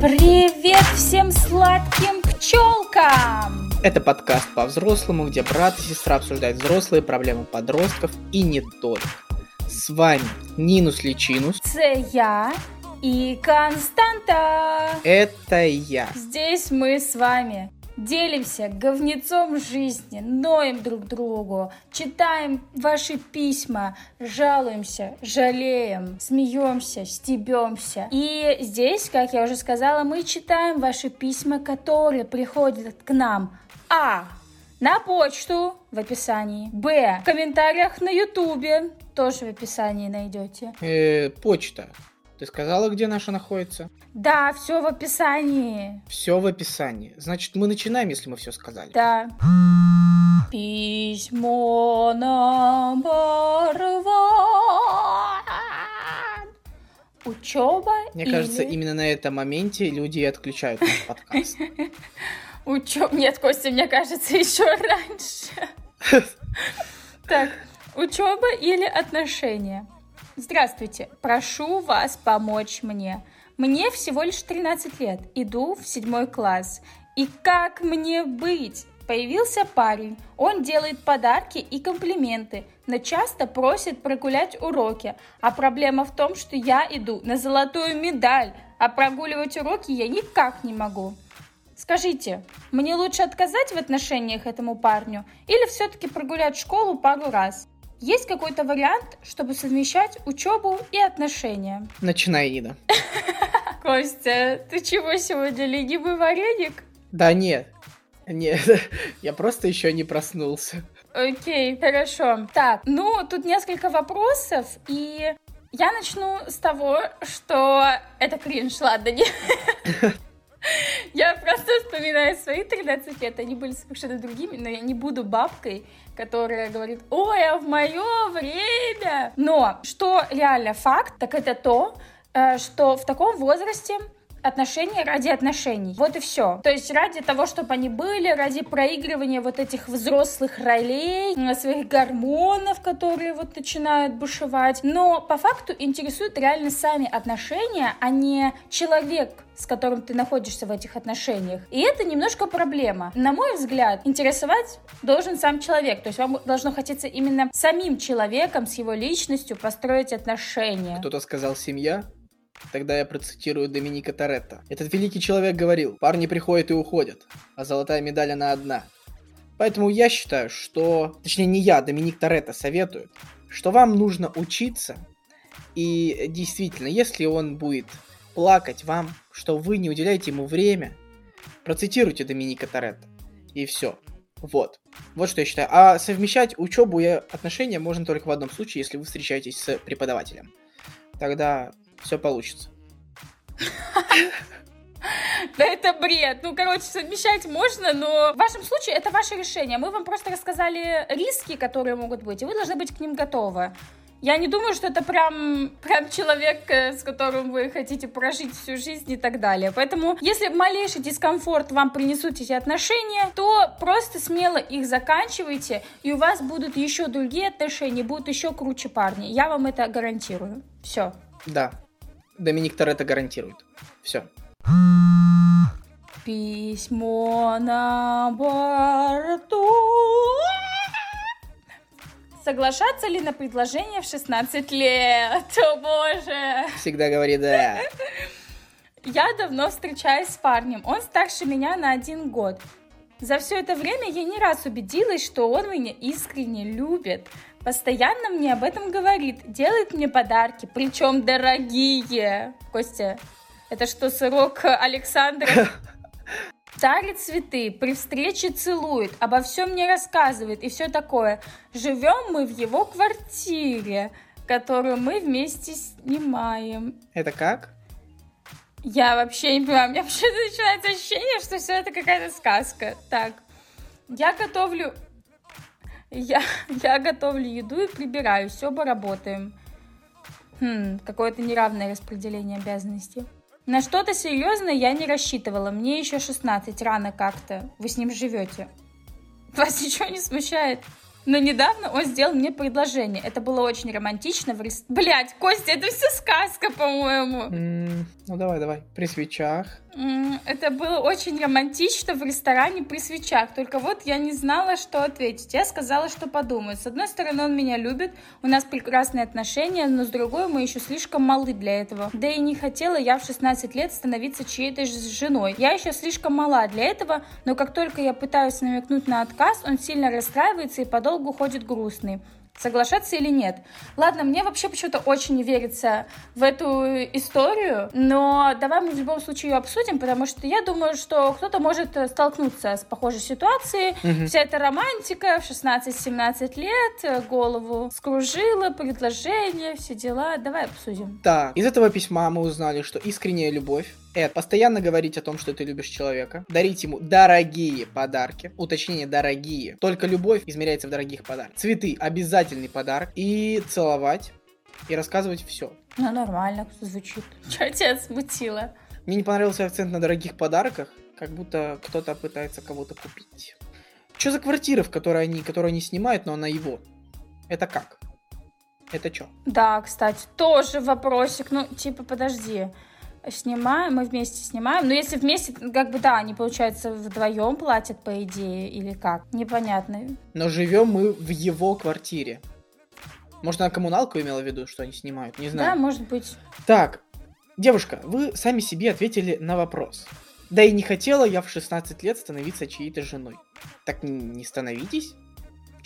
Привет всем сладким пчелкам! Это подкаст по-взрослому, где брат и сестра обсуждают взрослые проблемы подростков и не только. С вами Нинус Личинус. Це я и Константа. Это я. Здесь мы с вами делимся говнецом жизни, ноем друг другу, читаем ваши письма, жалуемся, жалеем, смеемся, стебемся. И здесь, как я уже сказала, мы читаем ваши письма, которые приходят к нам. А. На почту в описании. Б. В комментариях на ютубе. Тоже в описании найдете. Э, почта. Ты сказала, где наша находится? Да, все в описании. Все в описании. Значит, мы начинаем, если мы все сказали. Да. Письмо номер. Учеба Мне или... кажется, именно на этом моменте люди и отключают наш подкаст. Учеб... Нет, Костя, мне кажется, еще раньше. Так, учеба или отношения? Здравствуйте, прошу вас помочь мне. Мне всего лишь 13 лет, иду в седьмой класс. И как мне быть? Появился парень, он делает подарки и комплименты, но часто просит прогулять уроки. А проблема в том, что я иду на золотую медаль, а прогуливать уроки я никак не могу. Скажите, мне лучше отказать в отношениях этому парню или все-таки прогулять школу пару раз? Есть какой-то вариант, чтобы совмещать учебу и отношения? Начинай, Ида. Костя, ты чего сегодня ленивый вареник? Да нет. Нет, я просто еще не проснулся. Окей, хорошо. Так, ну, тут несколько вопросов, и я начну с того, что это кринж, ладно, не... Я просто вспоминаю свои 13 лет, они были совершенно другими, но я не буду бабкой, которая говорит, ой, а в мое время. Но что реально факт, так это то, э, что в таком возрасте отношения ради отношений. Вот и все. То есть ради того, чтобы они были, ради проигрывания вот этих взрослых ролей, своих гормонов, которые вот начинают бушевать. Но по факту интересуют реально сами отношения, а не человек, с которым ты находишься в этих отношениях. И это немножко проблема. На мой взгляд, интересовать должен сам человек. То есть вам должно хотеться именно самим человеком, с его личностью построить отношения. Кто-то сказал «семья», Тогда я процитирую Доминика Торетто. Этот великий человек говорил, парни приходят и уходят, а золотая медаль она одна. Поэтому я считаю, что, точнее не я, Доминик Торетто советует, что вам нужно учиться, и действительно, если он будет плакать вам, что вы не уделяете ему время, процитируйте Доминика Торетто, и все. Вот. Вот что я считаю. А совмещать учебу и отношения можно только в одном случае, если вы встречаетесь с преподавателем. Тогда все получится. Да это бред. Ну, короче, совмещать можно, но в вашем случае это ваше решение. Мы вам просто рассказали риски, которые могут быть, и вы должны быть к ним готовы. Я не думаю, что это прям, прям человек, э, с которым вы хотите прожить всю жизнь и так далее. Поэтому, если малейший дискомфорт вам принесут эти отношения, то просто смело их заканчивайте, и у вас будут еще другие отношения, будут еще круче парни. Я вам это гарантирую. Все. Да, Доминик Торетто гарантирует. Все. Письмо на борту. Соглашаться ли на предложение в 16 лет? О боже! Всегда говори да. Я давно встречаюсь с парнем. Он старше меня на один год. За все это время я не раз убедилась, что он меня искренне любит. Постоянно мне об этом говорит, делает мне подарки, причем дорогие. Костя, это что, сырок Александра? Дарит цветы, при встрече целует, обо всем мне рассказывает и все такое. Живем мы в его квартире, которую мы вместе снимаем. Это как? Я вообще не понимаю, у меня вообще начинается ощущение, что все это какая-то сказка. Так, я готовлю... Я, я готовлю еду и прибираю, все оба работаем. Хм, какое-то неравное распределение обязанностей. На что-то серьезное я не рассчитывала. Мне еще 16, рано как-то. Вы с ним живете. Вас ничего не смущает? Но недавно он сделал мне предложение. Это было очень романтично. В рес... Блять, Костя, это все сказка, по-моему. М, Ну давай, давай. При свечах. Это было очень романтично в ресторане при свечах. Только вот я не знала, что ответить. Я сказала, что подумаю. С одной стороны, он меня любит, у нас прекрасные отношения, но с другой, мы еще слишком малы для этого. Да и не хотела я в 16 лет становиться чьей-то женой. Я еще слишком мала для этого, но как только я пытаюсь намекнуть на отказ, он сильно расстраивается и подолгу ходит грустный соглашаться или нет. Ладно, мне вообще почему-то очень не верится в эту историю, но давай мы в любом случае ее обсудим, потому что я думаю, что кто-то может столкнуться с похожей ситуацией. Угу. Вся эта романтика в 16-17 лет, голову скружила, предложение, все дела. Давай обсудим. Так, из этого письма мы узнали, что искренняя любовь это постоянно говорить о том, что ты любишь человека, дарить ему дорогие подарки, уточнение дорогие, только любовь измеряется в дорогих подарках. Цветы обязательный подарок и целовать и рассказывать все. Ну нормально звучит. Че тебя смутило? Мне не понравился акцент на дорогих подарках, как будто кто-то пытается кого-то купить. Что за квартира, в которой они, которую они снимают, но она его? Это как? Это что? Да, кстати, тоже вопросик. Ну, типа, подожди снимаем, мы вместе снимаем. Но если вместе, как бы да, они, получается, вдвоем платят, по идее, или как? Непонятно. Но живем мы в его квартире. Может, она коммуналку имела в виду, что они снимают? Не знаю. Да, может быть. Так, девушка, вы сами себе ответили на вопрос. Да и не хотела я в 16 лет становиться чьей-то женой. Так не становитесь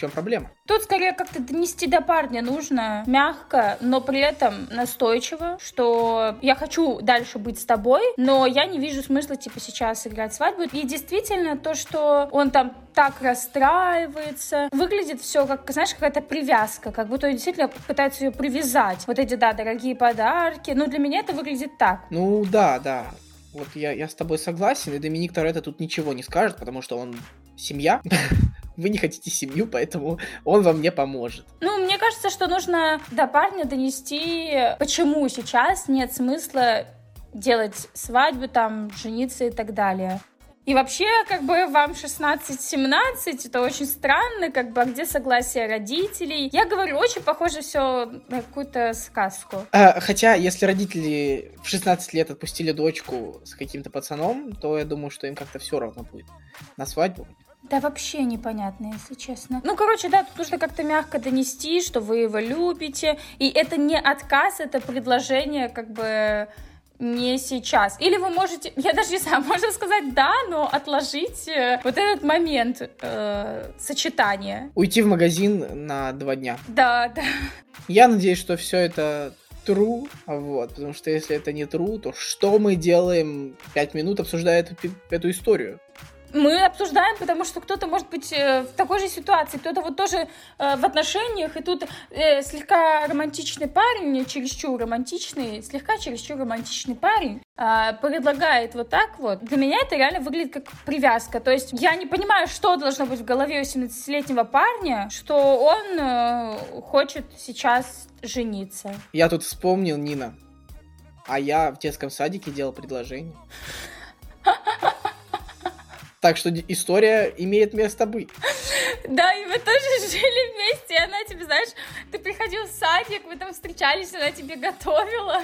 чем проблема? Тут скорее как-то донести до парня нужно мягко, но при этом настойчиво, что я хочу дальше быть с тобой, но я не вижу смысла типа сейчас играть свадьбу. И действительно то, что он там так расстраивается. Выглядит все как, знаешь, какая-то привязка, как будто он действительно пытается ее привязать. Вот эти, да, дорогие подарки. Ну, для меня это выглядит так. Ну, да, да. Вот я, я с тобой согласен, и Доминик Торетто тут ничего не скажет, потому что он семья. вы не хотите семью, поэтому он вам не поможет. Ну, мне кажется, что нужно до парня донести, почему сейчас нет смысла делать свадьбу, там, жениться и так далее. И вообще, как бы вам 16-17, это очень странно, как бы, а где согласие родителей? Я говорю, очень похоже все на какую-то сказку. А, хотя, если родители в 16 лет отпустили дочку с каким-то пацаном, то я думаю, что им как-то все равно будет на свадьбу. Да вообще непонятно, если честно. Ну, короче, да, тут нужно как-то мягко донести, что вы его любите. И это не отказ, это предложение как бы не сейчас. Или вы можете, я даже не знаю, можно сказать да, но отложить э, вот этот момент э, сочетания. Уйти в магазин на два дня. Да, да. Я надеюсь, что все это true, вот, потому что если это не true, то что мы делаем пять минут, обсуждая эту, эту историю? Мы обсуждаем, потому что кто-то может быть э, в такой же ситуации, кто-то вот тоже э, в отношениях, и тут э, слегка романтичный парень, чересчур романтичный, слегка чересчур романтичный парень э, предлагает вот так вот. Для меня это реально выглядит как привязка. То есть я не понимаю, что должно быть в голове 18-летнего парня, что он хочет сейчас жениться. Я тут вспомнил, Нина, а я в детском садике делал предложение. Так что история имеет место быть. Да, и мы тоже жили вместе, и она тебе, знаешь, ты приходил в садик, вы там встречались, она тебе готовила.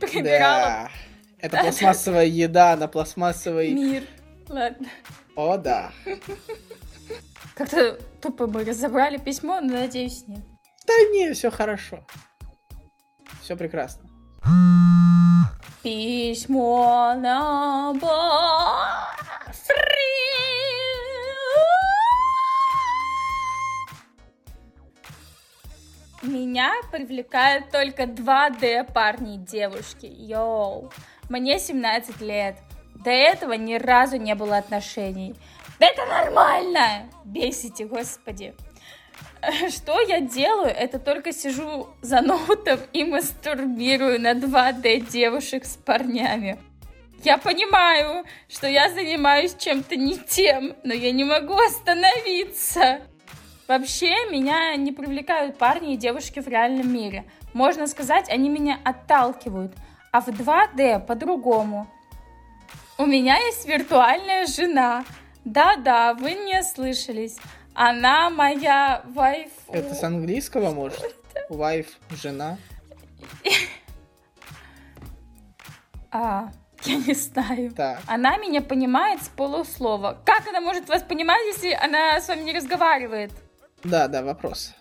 Прибирала. Да. Это да, пластмассовая да. еда на пластмассовый... Мир. Ладно. О, да. Как-то тупо мы разобрали письмо, но надеюсь, нет. Да не, все хорошо. Все прекрасно. Письмо на Меня привлекают только 2D парни и девушки. Йоу. Мне 17 лет. До этого ни разу не было отношений. Это нормально! Бесите, господи. Что я делаю? Это только сижу за ноутом и мастурбирую на 2D девушек с парнями. Я понимаю, что я занимаюсь чем-то не тем, но я не могу остановиться. Вообще, меня не привлекают парни и девушки в реальном мире. Можно сказать, они меня отталкивают. А в 2D по-другому. У меня есть виртуальная жена. Да-да, вы не слышались. Она моя вайф. Это с английского, может? Вайф, жена. А, я не знаю. Так. Она меня понимает с полуслова. Как она может вас понимать, если она с вами не разговаривает? Да, да, вопрос.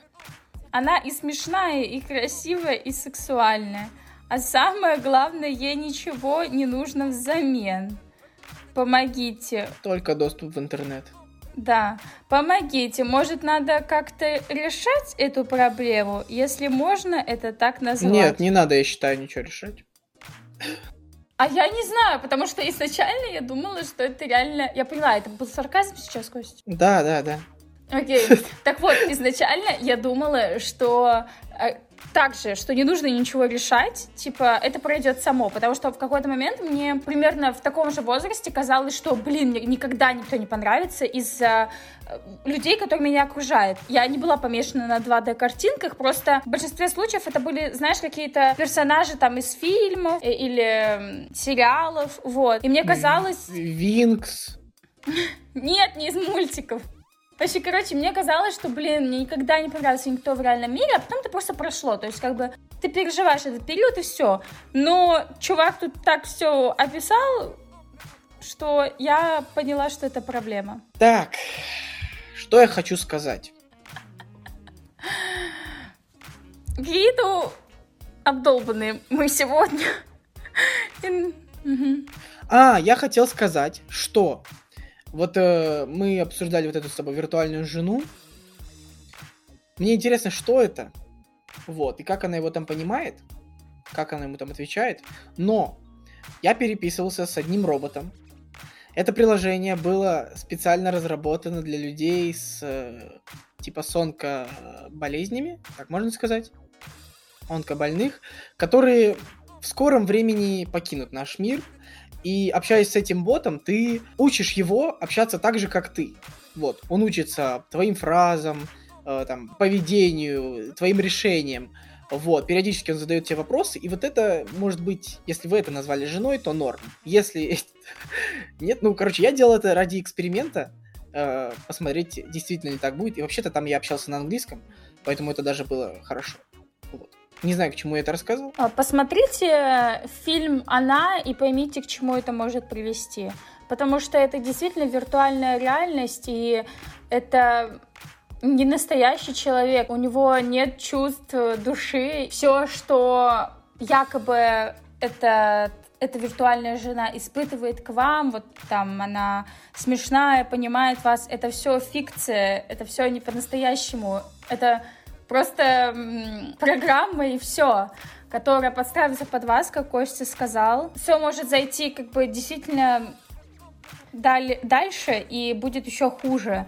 Она и смешная, и красивая, и сексуальная. А самое главное, ей ничего не нужно взамен. Помогите. Только доступ в интернет. Да, помогите. Может, надо как-то решать эту проблему? Если можно это так назвать. Нет, не надо, я считаю, ничего решать. А я не знаю, потому что изначально я думала, что это реально... Я поняла, это был сарказм сейчас, Костя? Да, да, да. Окей. Так вот, изначально я думала, что э, также, что не нужно ничего решать, типа, это пройдет само, потому что в какой-то момент мне примерно в таком же возрасте казалось, что, блин, мне никогда никто не понравится из-за э, людей, которые меня окружают. Я не была помешана на 2D-картинках, просто в большинстве случаев это были, знаешь, какие-то персонажи там из фильмов э, или сериалов, вот. И мне казалось... Винкс. Нет, не из мультиков. Вообще, короче, мне казалось, что, блин, мне никогда не понравился никто в реальном мире, а потом это просто прошло. То есть, как бы, ты переживаешь этот период и все. Но чувак тут так все описал, что я поняла, что это проблема. Так, что я хочу сказать? Виду обдолбанные мы сегодня. А, я хотел сказать, что вот э, мы обсуждали вот эту с тобой виртуальную жену. Мне интересно, что это. Вот, и как она его там понимает, как она ему там отвечает. Но я переписывался с одним роботом. Это приложение было специально разработано для людей с э, типа с онкоболезнями, так можно сказать, онкобольных, которые в скором времени покинут наш мир и общаясь с этим ботом, ты учишь его общаться так же, как ты. Вот, он учится твоим фразам, э, там, поведению, твоим решениям. Вот, периодически он задает тебе вопросы, и вот это, может быть, если вы это назвали женой, то норм. Если нет, ну, короче, я делал это ради эксперимента, э, посмотреть, действительно ли так будет. И вообще-то там я общался на английском, поэтому это даже было хорошо. Не знаю, к чему я это рассказывал. А, посмотрите фильм «Она» и поймите, к чему это может привести. Потому что это действительно виртуальная реальность, и это не настоящий человек. У него нет чувств души. Все, что якобы это эта виртуальная жена испытывает к вам, вот там она смешная, понимает вас, это все фикция, это все не по-настоящему. Это Просто программа и все которая подстраивается под вас, как Костя сказал. Все может зайти как бы действительно дали, дальше и будет еще хуже.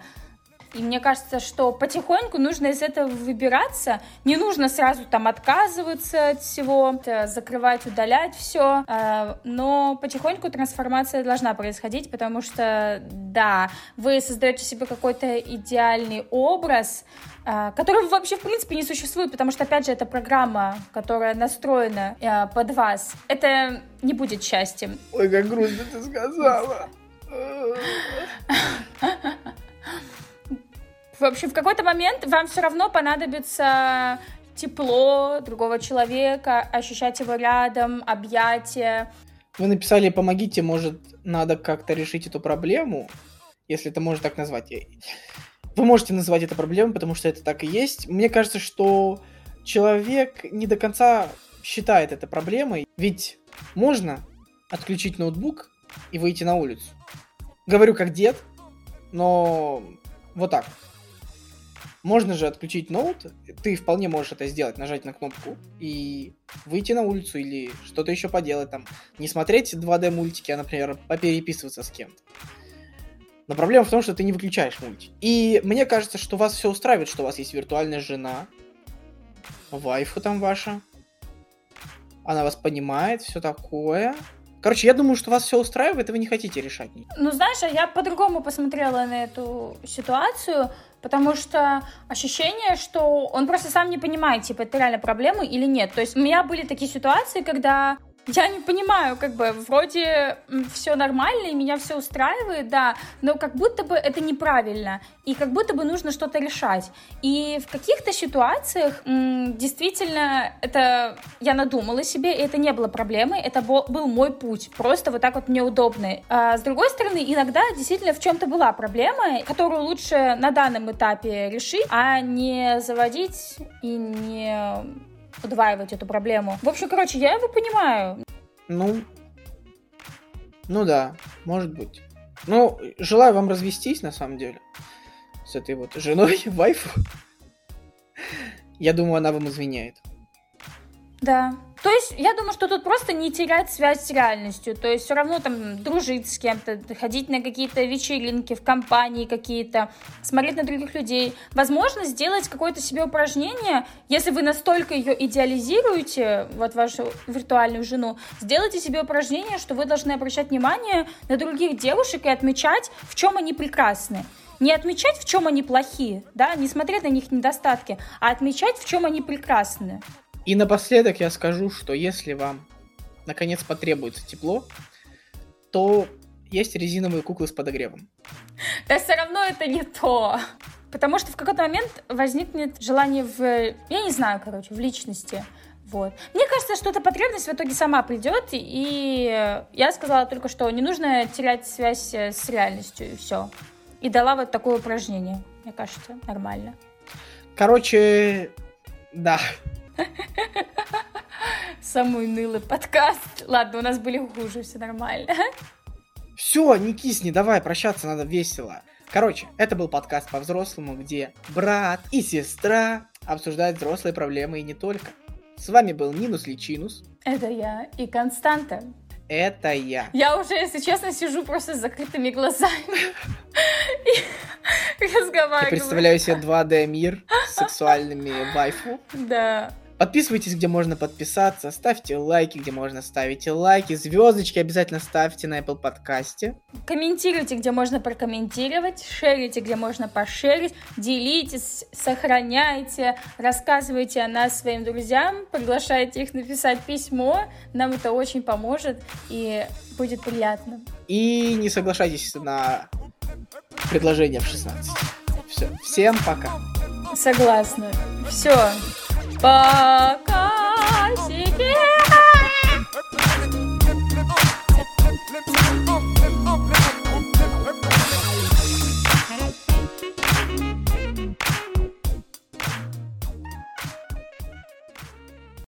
И мне кажется, что потихоньку нужно из этого выбираться. Не нужно сразу там отказываться от всего, закрывать, удалять все. А, но потихоньку трансформация должна происходить, потому что, да, вы создаете себе какой-то идеальный образ, а, которого вообще в принципе не существует, потому что, опять же, это программа, которая настроена под вас. Это не будет счастьем. Ой, как грустно ты сказала. В общем, в какой-то момент вам все равно понадобится тепло другого человека, ощущать его рядом, объятия. Вы написали «помогите», может, надо как-то решить эту проблему, если это можно так назвать. Вы можете назвать это проблемой, потому что это так и есть. Мне кажется, что человек не до конца считает это проблемой, ведь можно отключить ноутбук и выйти на улицу. Говорю как дед, но вот так. Можно же отключить ноут, ты вполне можешь это сделать, нажать на кнопку и выйти на улицу или что-то еще поделать там. Не смотреть 2D мультики, а, например, попереписываться с кем-то. Но проблема в том, что ты не выключаешь мультик. И мне кажется, что вас все устраивает, что у вас есть виртуальная жена, вайфу там ваша, она вас понимает, все такое. Короче, я думаю, что вас все устраивает, и вы не хотите решать. Ну, знаешь, а я по-другому посмотрела на эту ситуацию. Потому что ощущение, что он просто сам не понимает, типа, это реально проблема или нет. То есть у меня были такие ситуации, когда Я не понимаю, как бы, вроде все нормально, и меня все устраивает, да, но как будто бы это неправильно, и как будто бы нужно что-то решать. И в каких-то ситуациях действительно это я надумала себе, и это не было проблемой, это был мой путь, просто вот так вот мне удобный. А с другой стороны, иногда действительно в чем-то была проблема, которую лучше на данном этапе решить, а не заводить и не удваивать эту проблему. В общем, короче, я его понимаю. Ну, ну да, может быть. Ну, желаю вам развестись, на самом деле, с этой вот женой, вайфу. Я думаю, она вам извиняет. Да. То есть, я думаю, что тут просто не терять связь с реальностью. То есть, все равно там дружить с кем-то, ходить на какие-то вечеринки, в компании какие-то, смотреть на других людей. Возможно, сделать какое-то себе упражнение, если вы настолько ее идеализируете, вот вашу виртуальную жену, сделайте себе упражнение, что вы должны обращать внимание на других девушек и отмечать, в чем они прекрасны не отмечать, в чем они плохие, да, не смотреть на них недостатки, а отмечать, в чем они прекрасны. И напоследок я скажу, что если вам наконец потребуется тепло, то есть резиновые куклы с подогревом. Да все равно это не то. Потому что в какой-то момент возникнет желание в, я не знаю, короче, в личности. Вот. Мне кажется, что эта потребность в итоге сама придет, и я сказала только, что не нужно терять связь с реальностью, и все. И дала вот такое упражнение. Мне кажется, нормально. Короче, да, Самый унылый подкаст. Ладно, у нас были хуже, все нормально. Все, не кисни, давай, прощаться надо весело. Короче, это был подкаст по-взрослому, где брат и сестра обсуждают взрослые проблемы и не только. С вами был Нинус Личинус. Это я и Константа. Это я. Я уже, если честно, сижу просто с закрытыми глазами и разговариваю. Я представляю себе 2D мир с сексуальными вайфу. Да. Подписывайтесь, где можно подписаться, ставьте лайки, где можно ставить лайки, звездочки обязательно ставьте на Apple подкасте. Комментируйте, где можно прокомментировать, шерите, где можно пошерить, делитесь, сохраняйте, рассказывайте о нас своим друзьям, приглашайте их написать письмо, нам это очень поможет и будет приятно. И не соглашайтесь на предложение в 16. Все, всем пока. Согласна. Все. Boca.